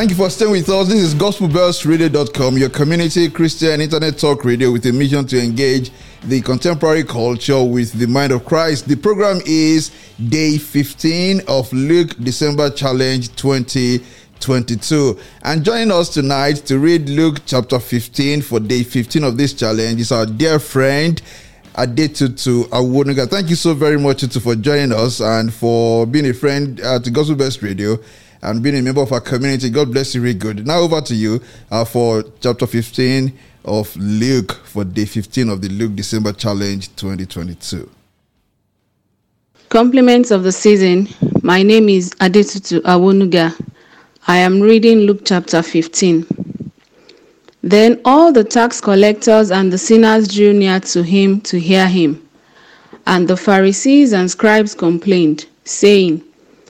Thank you for staying with us. This is gospelbellsradio.com, your community Christian internet talk radio with a mission to engage the contemporary culture with the mind of Christ. The program is day 15 of Luke December Challenge 2022. And joining us tonight to read Luke chapter 15 for day 15 of this challenge is our dear friend Adetutu Awonuga. Thank you so very much Tutu, for joining us and for being a friend uh, to Gospel Bells Radio and being a member of our community. God bless you, really good. Now over to you uh, for chapter 15 of Luke for day 15 of the Luke December Challenge 2022. Compliments of the season. My name is Adetutu Awonuga. I am reading Luke chapter 15. Then all the tax collectors and the sinners drew near to him to hear him. And the Pharisees and scribes complained, saying,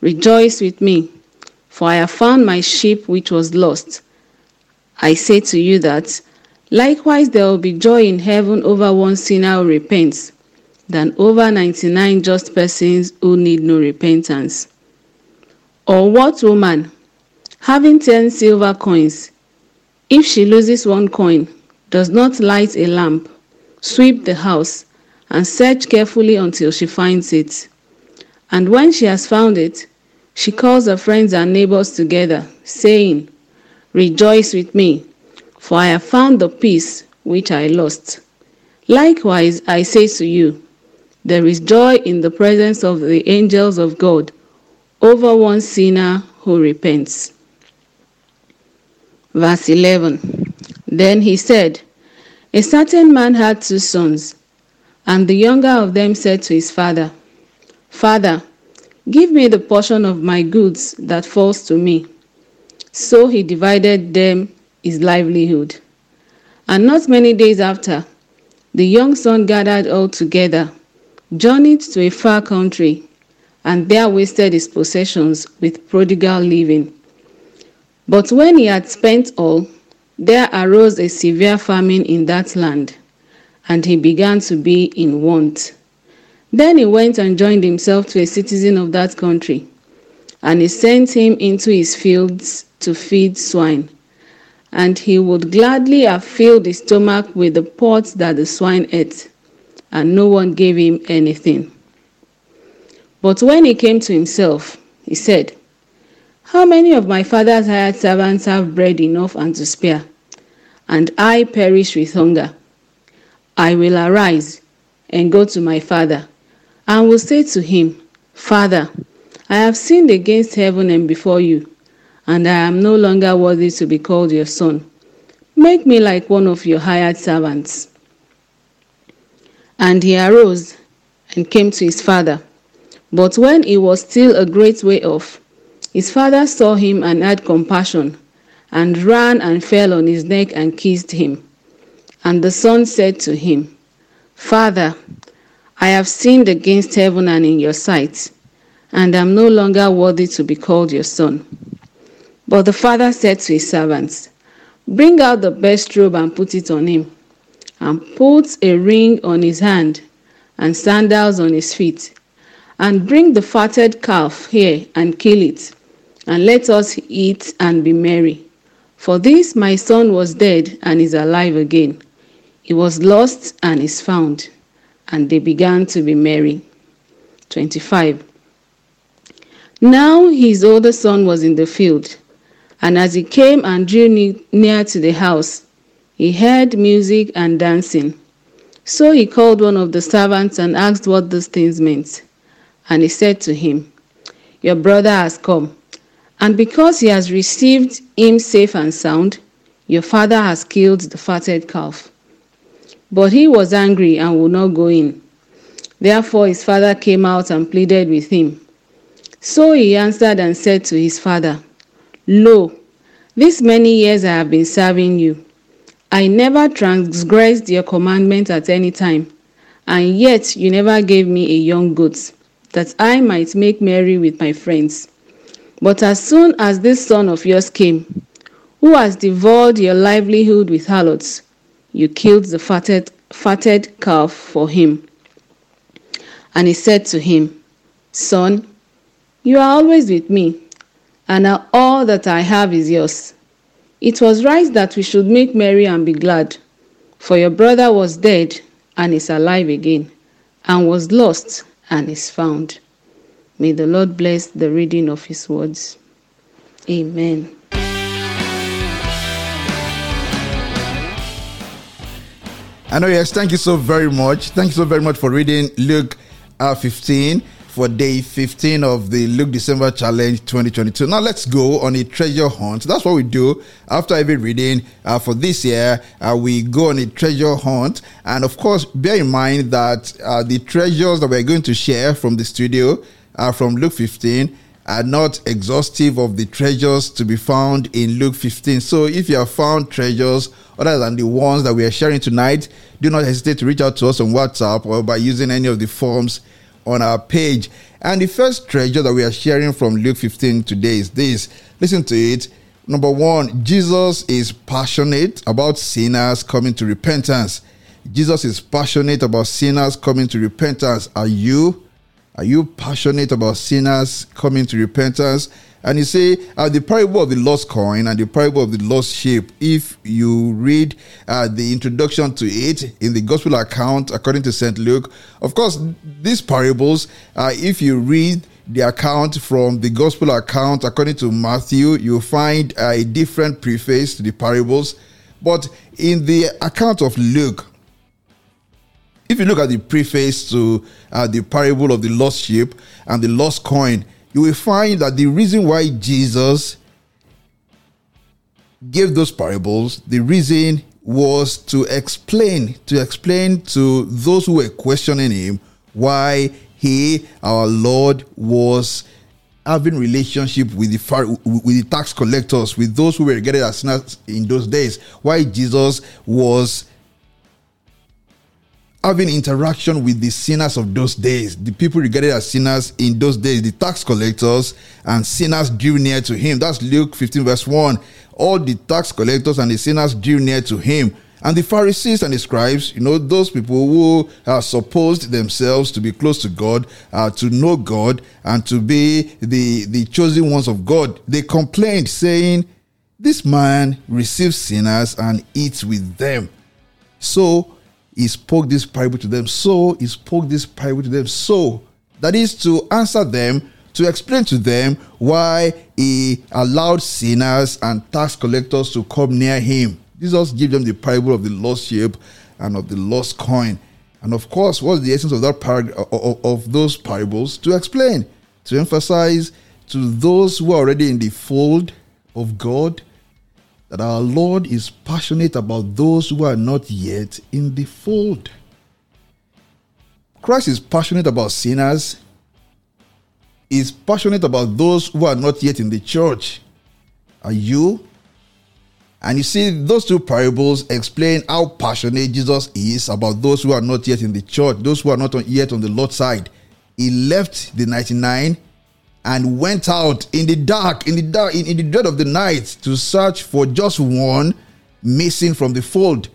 Rejoice with me, for I have found my sheep which was lost. I say to you that likewise there will be joy in heaven over one sinner who repents than over 99 just persons who need no repentance. Or what woman, having 10 silver coins, if she loses one coin, does not light a lamp, sweep the house, and search carefully until she finds it? And when she has found it, she calls her friends and neighbors together, saying, Rejoice with me, for I have found the piece which I lost. Likewise, I say to you, there is joy in the presence of the angels of God over one sinner who repents. Verse 11 Then he said, A certain man had two sons, and the younger of them said to his father, Father, Give me the portion of my goods that falls to me. So he divided them his livelihood. And not many days after, the young son gathered all together, journeyed to a far country, and there wasted his possessions with prodigal living. But when he had spent all, there arose a severe famine in that land, and he began to be in want. Then he went and joined himself to a citizen of that country, and he sent him into his fields to feed swine. And he would gladly have filled his stomach with the pods that the swine ate, and no one gave him anything. But when he came to himself, he said, How many of my father's hired servants have bread enough and to spare, and I perish with hunger? I will arise and go to my father and will say to him, Father, I have sinned against heaven and before you, and I am no longer worthy to be called your son. Make me like one of your hired servants. And he arose and came to his father. But when he was still a great way off, his father saw him and had compassion, and ran and fell on his neck and kissed him. And the son said to him, Father, I have sinned against heaven and in your sight, and am no longer worthy to be called your son. But the father said to his servants, Bring out the best robe and put it on him, and put a ring on his hand and sandals on his feet, and bring the fatted calf here and kill it, and let us eat and be merry. For this my son was dead and is alive again. He was lost and is found and they began to be merry. 25. Now his older son was in the field, and as he came and drew near to the house, he heard music and dancing. So he called one of the servants and asked what those things meant. And he said to him, Your brother has come, and because he has received him safe and sound, your father has killed the fatted calf. But he was angry and would not go in. Therefore his father came out and pleaded with him. So he answered and said to his father, Lo, These many years I have been serving you. I never transgressed your commandment at any time, and yet you never gave me a young goat, that I might make merry with my friends. But as soon as this son of yours came, who has devoured your livelihood with harlots, you killed the fatted, fatted calf for him. And he said to him, Son, you are always with me, and now all that I have is yours. It was right that we should make merry and be glad, for your brother was dead and is alive again, and was lost and is found. May the Lord bless the reading of his words. Amen. Yes, thank you so very much. Thank you so very much for reading Luke uh, 15 for day 15 of the Luke December Challenge 2022. Now let's go on a treasure hunt. That's what we do after every reading uh, for this year. Uh, we go on a treasure hunt, and of course, bear in mind that uh, the treasures that we're going to share from the studio are from Luke 15 are not exhaustive of the treasures to be found in Luke 15. So if you have found treasures other than the ones that we are sharing tonight, do not hesitate to reach out to us on WhatsApp or by using any of the forms on our page. And the first treasure that we are sharing from Luke 15 today is this. Listen to it. Number one, Jesus is passionate about sinners coming to repentance. Jesus is passionate about sinners coming to repentance. Are you? Are you passionate about sinners coming to repentance? And you say, uh, the parable of the lost coin and the parable of the lost sheep, if you read uh, the introduction to it in the gospel account according to St. Luke, of course, these parables, uh, if you read the account from the gospel account according to Matthew, you'll find a different preface to the parables. But in the account of Luke, if you look at the preface to uh, the parable of the lost sheep and the lost coin, you will find that the reason why Jesus gave those parables, the reason was to explain, to explain to those who were questioning him why he, our Lord, was having relationship with the with the tax collectors, with those who were regarded as sinners in those days. Why Jesus was having interaction with the sinners of those days, the people regarded as sinners in those days, the tax collectors and sinners drew near to him. That's Luke 15, verse 1. All the tax collectors and the sinners drew near to him. And the Pharisees and the scribes, you know, those people who are supposed themselves to be close to God, uh, to know God, and to be the, the chosen ones of God, they complained, saying, This man receives sinners and eats with them. So he spoke this parable to them. So he spoke this parable to them. So that is to answer them, to explain to them why he allowed sinners and tax collectors to come near him. Jesus gave them the parable of the lost sheep and of the lost coin. And of course, what's the essence of that par- of, of those parables? To explain, to emphasize to those who are already in the fold of God that our Lord is passionate about those who are not yet in the fold. Christ is passionate about sinners, is passionate about those who are not yet in the church. Are you? And you see, those two parables explain how passionate Jesus is about those who are not yet in the church, those who are not yet on the Lord's side. He left the 99 and went out in the dark, in the dark, in, in the dead of the night to search for just one missing from the fold.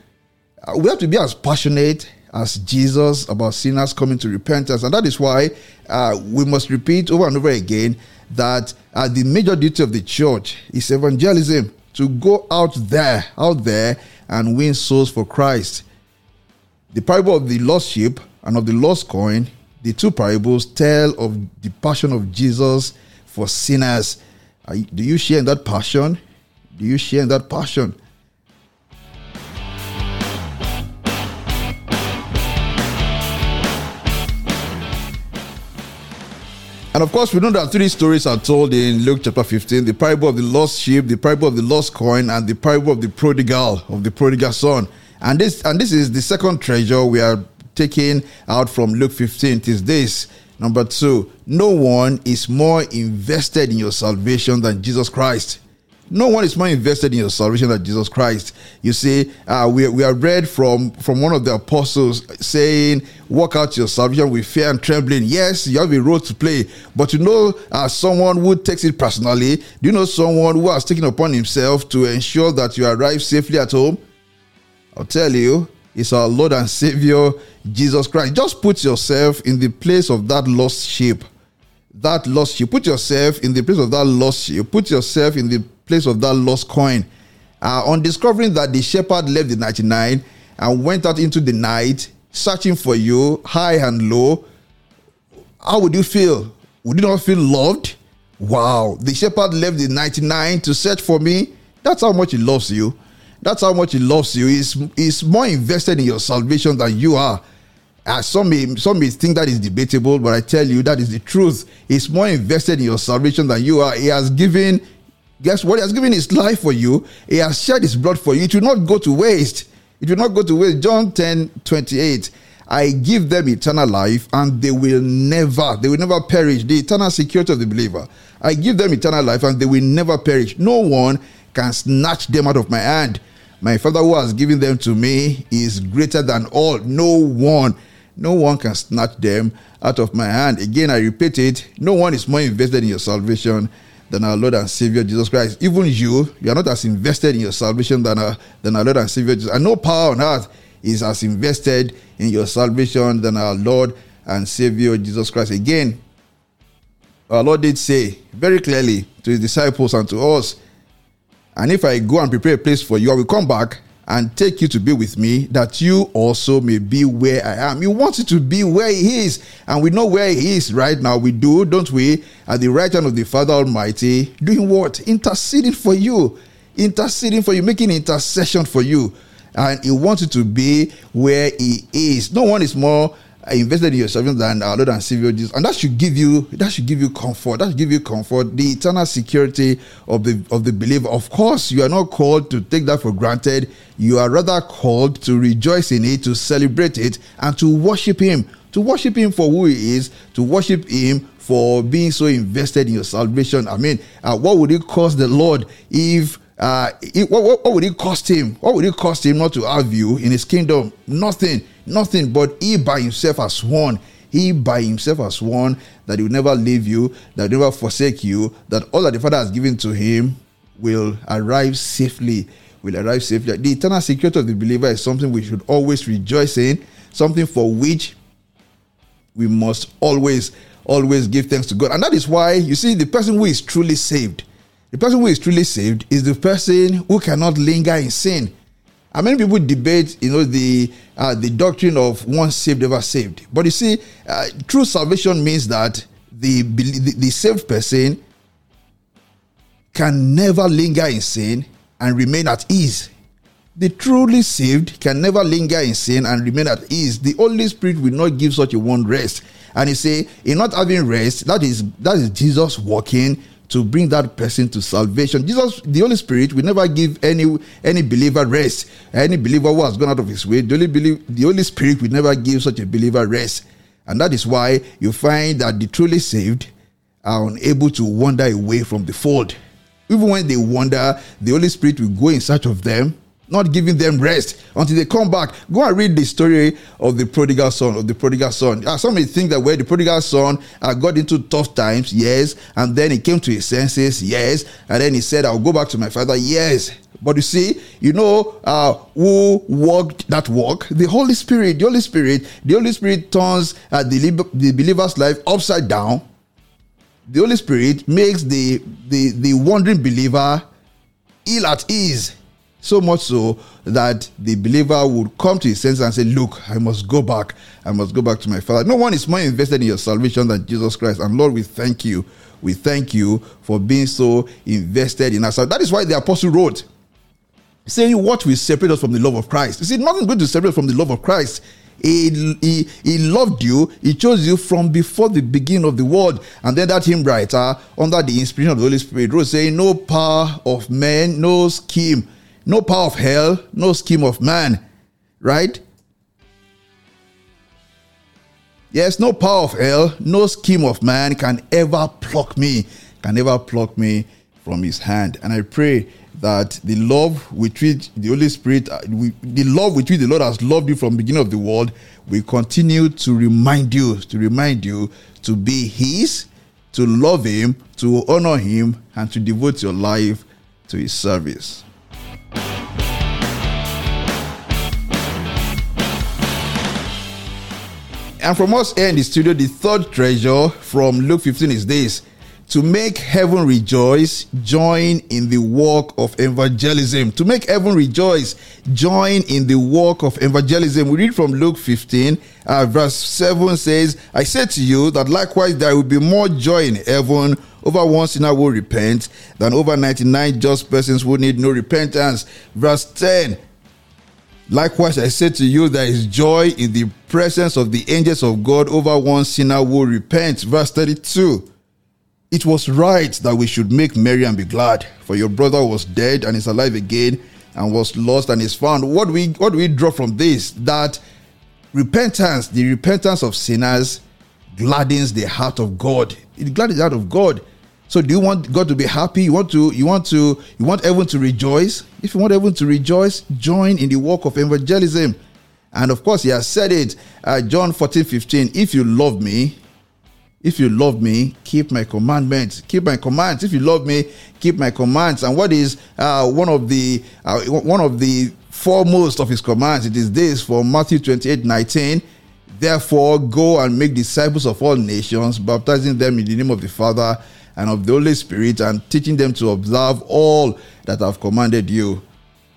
Uh, we have to be as passionate as Jesus about sinners coming to repentance. And that is why uh, we must repeat over and over again that uh, the major duty of the church is evangelism to go out there, out there, and win souls for Christ. The parable of the lost sheep and of the lost coin the two parables tell of the passion of Jesus for sinners. do you share in that passion? Do you share in that passion? And of course, we know that three stories are told in Luke chapter 15 the parable of the lost sheep, the parable of the lost coin, and the parable of the prodigal, of the prodigal son. And this, and this is the second treasure we are taken out from Luke 15 is this. Number two, no one is more invested in your salvation than Jesus Christ. No one is more invested in your salvation than Jesus Christ. You see, uh, we, we are read from, from one of the apostles saying, Work out your salvation with fear and trembling. Yes, you have a role to play, but you know uh, someone who takes it personally. Do you know someone who has taken upon himself to ensure that you arrive safely at home? I'll tell you, it's our Lord and Savior, Jesus Christ. Just put yourself in the place of that lost sheep that lost you. Put yourself in the place of that lost you. Put yourself in the place of that lost coin. Uh, on discovering that the shepherd left the 99 and went out into the night searching for you, high and low, how would you feel? Would you not feel loved? Wow, the shepherd left the 99 to search for me. That's how much he loves you. That's how much he loves you. He's, he's more invested in your salvation than you are. Uh, some may some may think that is debatable, but I tell you that is the truth. He's more invested in your salvation than you are. He has given, guess what? He has given his life for you. He has shed his blood for you. It will not go to waste. It will not go to waste. John 10 28. I give them eternal life and they will never, they will never perish. The eternal security of the believer. I give them eternal life and they will never perish. No one can snatch them out of my hand. My Father who has given them to me is greater than all. No one no one can snatch them out of my hand. Again, I repeat it no one is more invested in your salvation than our Lord and Savior Jesus Christ. Even you, you are not as invested in your salvation than our, than our Lord and Savior Jesus. And no power on earth is as invested in your salvation than our Lord and Savior Jesus Christ. Again, our Lord did say very clearly to his disciples and to us, and if I go and prepare a place for you, I will come back and take you to be with me, that you also may be where I am. He wants you to be where He is, and we know where He is right now. We do, don't we? At the right hand of the Father Almighty, doing what? Interceding for you, interceding for you, making intercession for you. And He wants you to be where He is. No one is more invested in your salvation than our Lord and Savior Jesus. And that should give you that should give you comfort. That should give you comfort. The eternal security of the of the believer. Of course, you are not called to take that for granted. You are rather called to rejoice in it, to celebrate it, and to worship Him. To worship Him for who He is, to worship Him for being so invested in your salvation. I mean, uh, what would it cost the Lord if uh, it, what, what, what, would it cost him? What would it cost him not to have you in his kingdom? Nothing, nothing. But he by himself has sworn. He by himself has sworn that he will never leave you, that he will never forsake you, that all that the Father has given to him will arrive safely. Will arrive safely. The eternal security of the believer is something we should always rejoice in, something for which we must always, always give thanks to God. And that is why you see the person who is truly saved the person who is truly saved is the person who cannot linger in sin. And many people debate, you know, the uh, the doctrine of once saved, ever saved. But you see, uh, true salvation means that the, the the saved person can never linger in sin and remain at ease. The truly saved can never linger in sin and remain at ease. The Holy Spirit will not give such a one rest. And you say, in not having rest, that is that is Jesus walking to bring that person to salvation. Jesus, the Holy Spirit, will never give any any believer rest. Any believer who has gone out of his way, the Holy, believe, the Holy Spirit will never give such a believer rest. And that is why you find that the truly saved are unable to wander away from the fold. Even when they wander, the Holy Spirit will go in search of them not giving them rest until they come back. Go and read the story of the prodigal son, of the prodigal son. Uh, some may think that where the prodigal son uh, got into tough times, yes, and then he came to his senses, yes, and then he said, I'll go back to my father, yes. But you see, you know uh, who walked that walk? The Holy Spirit. The Holy Spirit. The Holy Spirit turns uh, the, the believer's life upside down. The Holy Spirit makes the, the, the wandering believer ill at ease so much so that the believer would come to his senses and say, Look, I must go back. I must go back to my Father. No one is more invested in your salvation than Jesus Christ. And Lord, we thank you. We thank you for being so invested in us. That is why the apostle wrote, saying, What will separate us from the love of Christ? You see, nothing's going to separate from the love of Christ. He, he, he loved you, he chose you from before the beginning of the world. And then that hymn writer, under the inspiration of the Holy Spirit, wrote saying, No power of man, no scheme no power of hell, no scheme of man, right? Yes, no power of hell, no scheme of man can ever pluck me, can ever pluck me from his hand. And I pray that the love with which the Holy Spirit, uh, the love with which the Lord has loved you from the beginning of the world, will continue to remind you, to remind you to be His, to love Him, to honor Him, and to devote your life to His service. And from us here in the studio, the third treasure from Luke 15 is this to make heaven rejoice, join in the work of evangelism. To make heaven rejoice, join in the work of evangelism. We read from Luke 15, uh, verse 7 says, I say to you that likewise there will be more joy in heaven over one sinner who repent than over 99 just persons who need no repentance. Verse 10 Likewise, I say to you, there is joy in the presence of the angels of God over one sinner who repents. Verse 32. It was right that we should make merry and be glad, for your brother was dead and is alive again, and was lost and is found. What we what we draw from this? That repentance, the repentance of sinners, gladdens the heart of God. It gladdens the heart of God. So do you want God to be happy? You want to you want to you want everyone to rejoice? If you want everyone to rejoice, join in the work of evangelism. And of course, he has said it, uh, John 14, 15. If you love me, if you love me, keep my commandments. Keep my commands. If you love me, keep my commands. And what is uh, one of the uh, one of the foremost of his commands? It is this for Matthew 28, 19. Therefore, go and make disciples of all nations, baptizing them in the name of the Father and of the Holy Spirit, and teaching them to observe all that I've commanded you.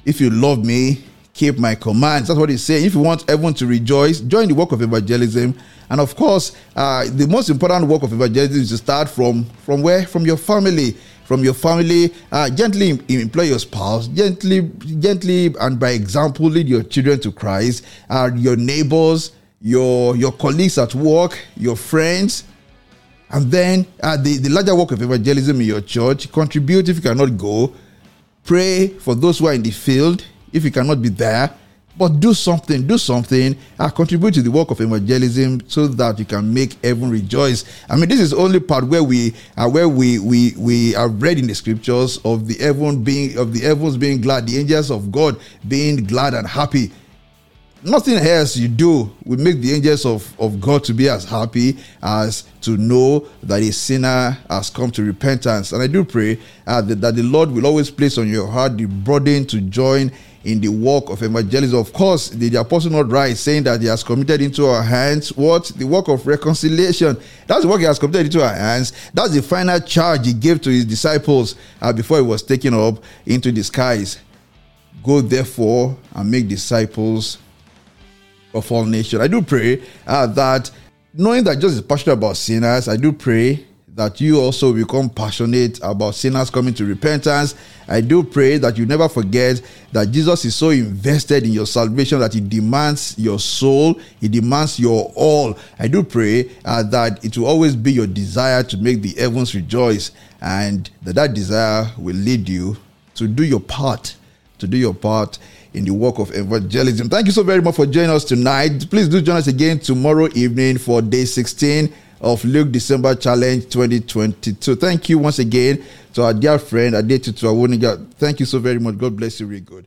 If you love me, keep my commands. That's what he's saying. If you want everyone to rejoice, join the work of evangelism and of course, uh, the most important work of evangelism is to start from from where? From your family. From your family, uh, gently employ your spouse, gently, gently, and by example, lead your children to Christ. Uh, your neighbors, your your colleagues at work, your friends, and then uh, the, the larger work of evangelism in your church. Contribute if you cannot go. Pray for those who are in the field if you cannot be there but do something, do something, uh, contribute to the work of evangelism so that you can make heaven rejoice. I mean, this is only part where we uh, where we we we are read in the scriptures of the heaven being of the heavens being glad, the angels of God being glad and happy. Nothing else you do will make the angels of, of God to be as happy as to know that a sinner has come to repentance. And I do pray uh, that, that the Lord will always place on your heart the burden to join in the work of evangelism. Of course, the, the apostle not right saying that he has committed into our hands what the work of reconciliation. That's the work he has committed into our hands. That's the final charge he gave to his disciples uh, before he was taken up into the skies. Go therefore and make disciples of all nations. I do pray uh, that knowing that Jesus is passionate about sinners, I do pray that you also become passionate about sinners coming to repentance. I do pray that you never forget that Jesus is so invested in your salvation that he demands your soul, he demands your all. I do pray uh, that it will always be your desire to make the heavens rejoice and that that desire will lead you to do your part, to do your part in the work of evangelism. Thank you so very much for joining us tonight. Please do join us again tomorrow evening for day 16 of Luke December Challenge 2022. Thank you once again to our dear friend Adetutu Awonuga. Thank you so very much. God bless you, really good.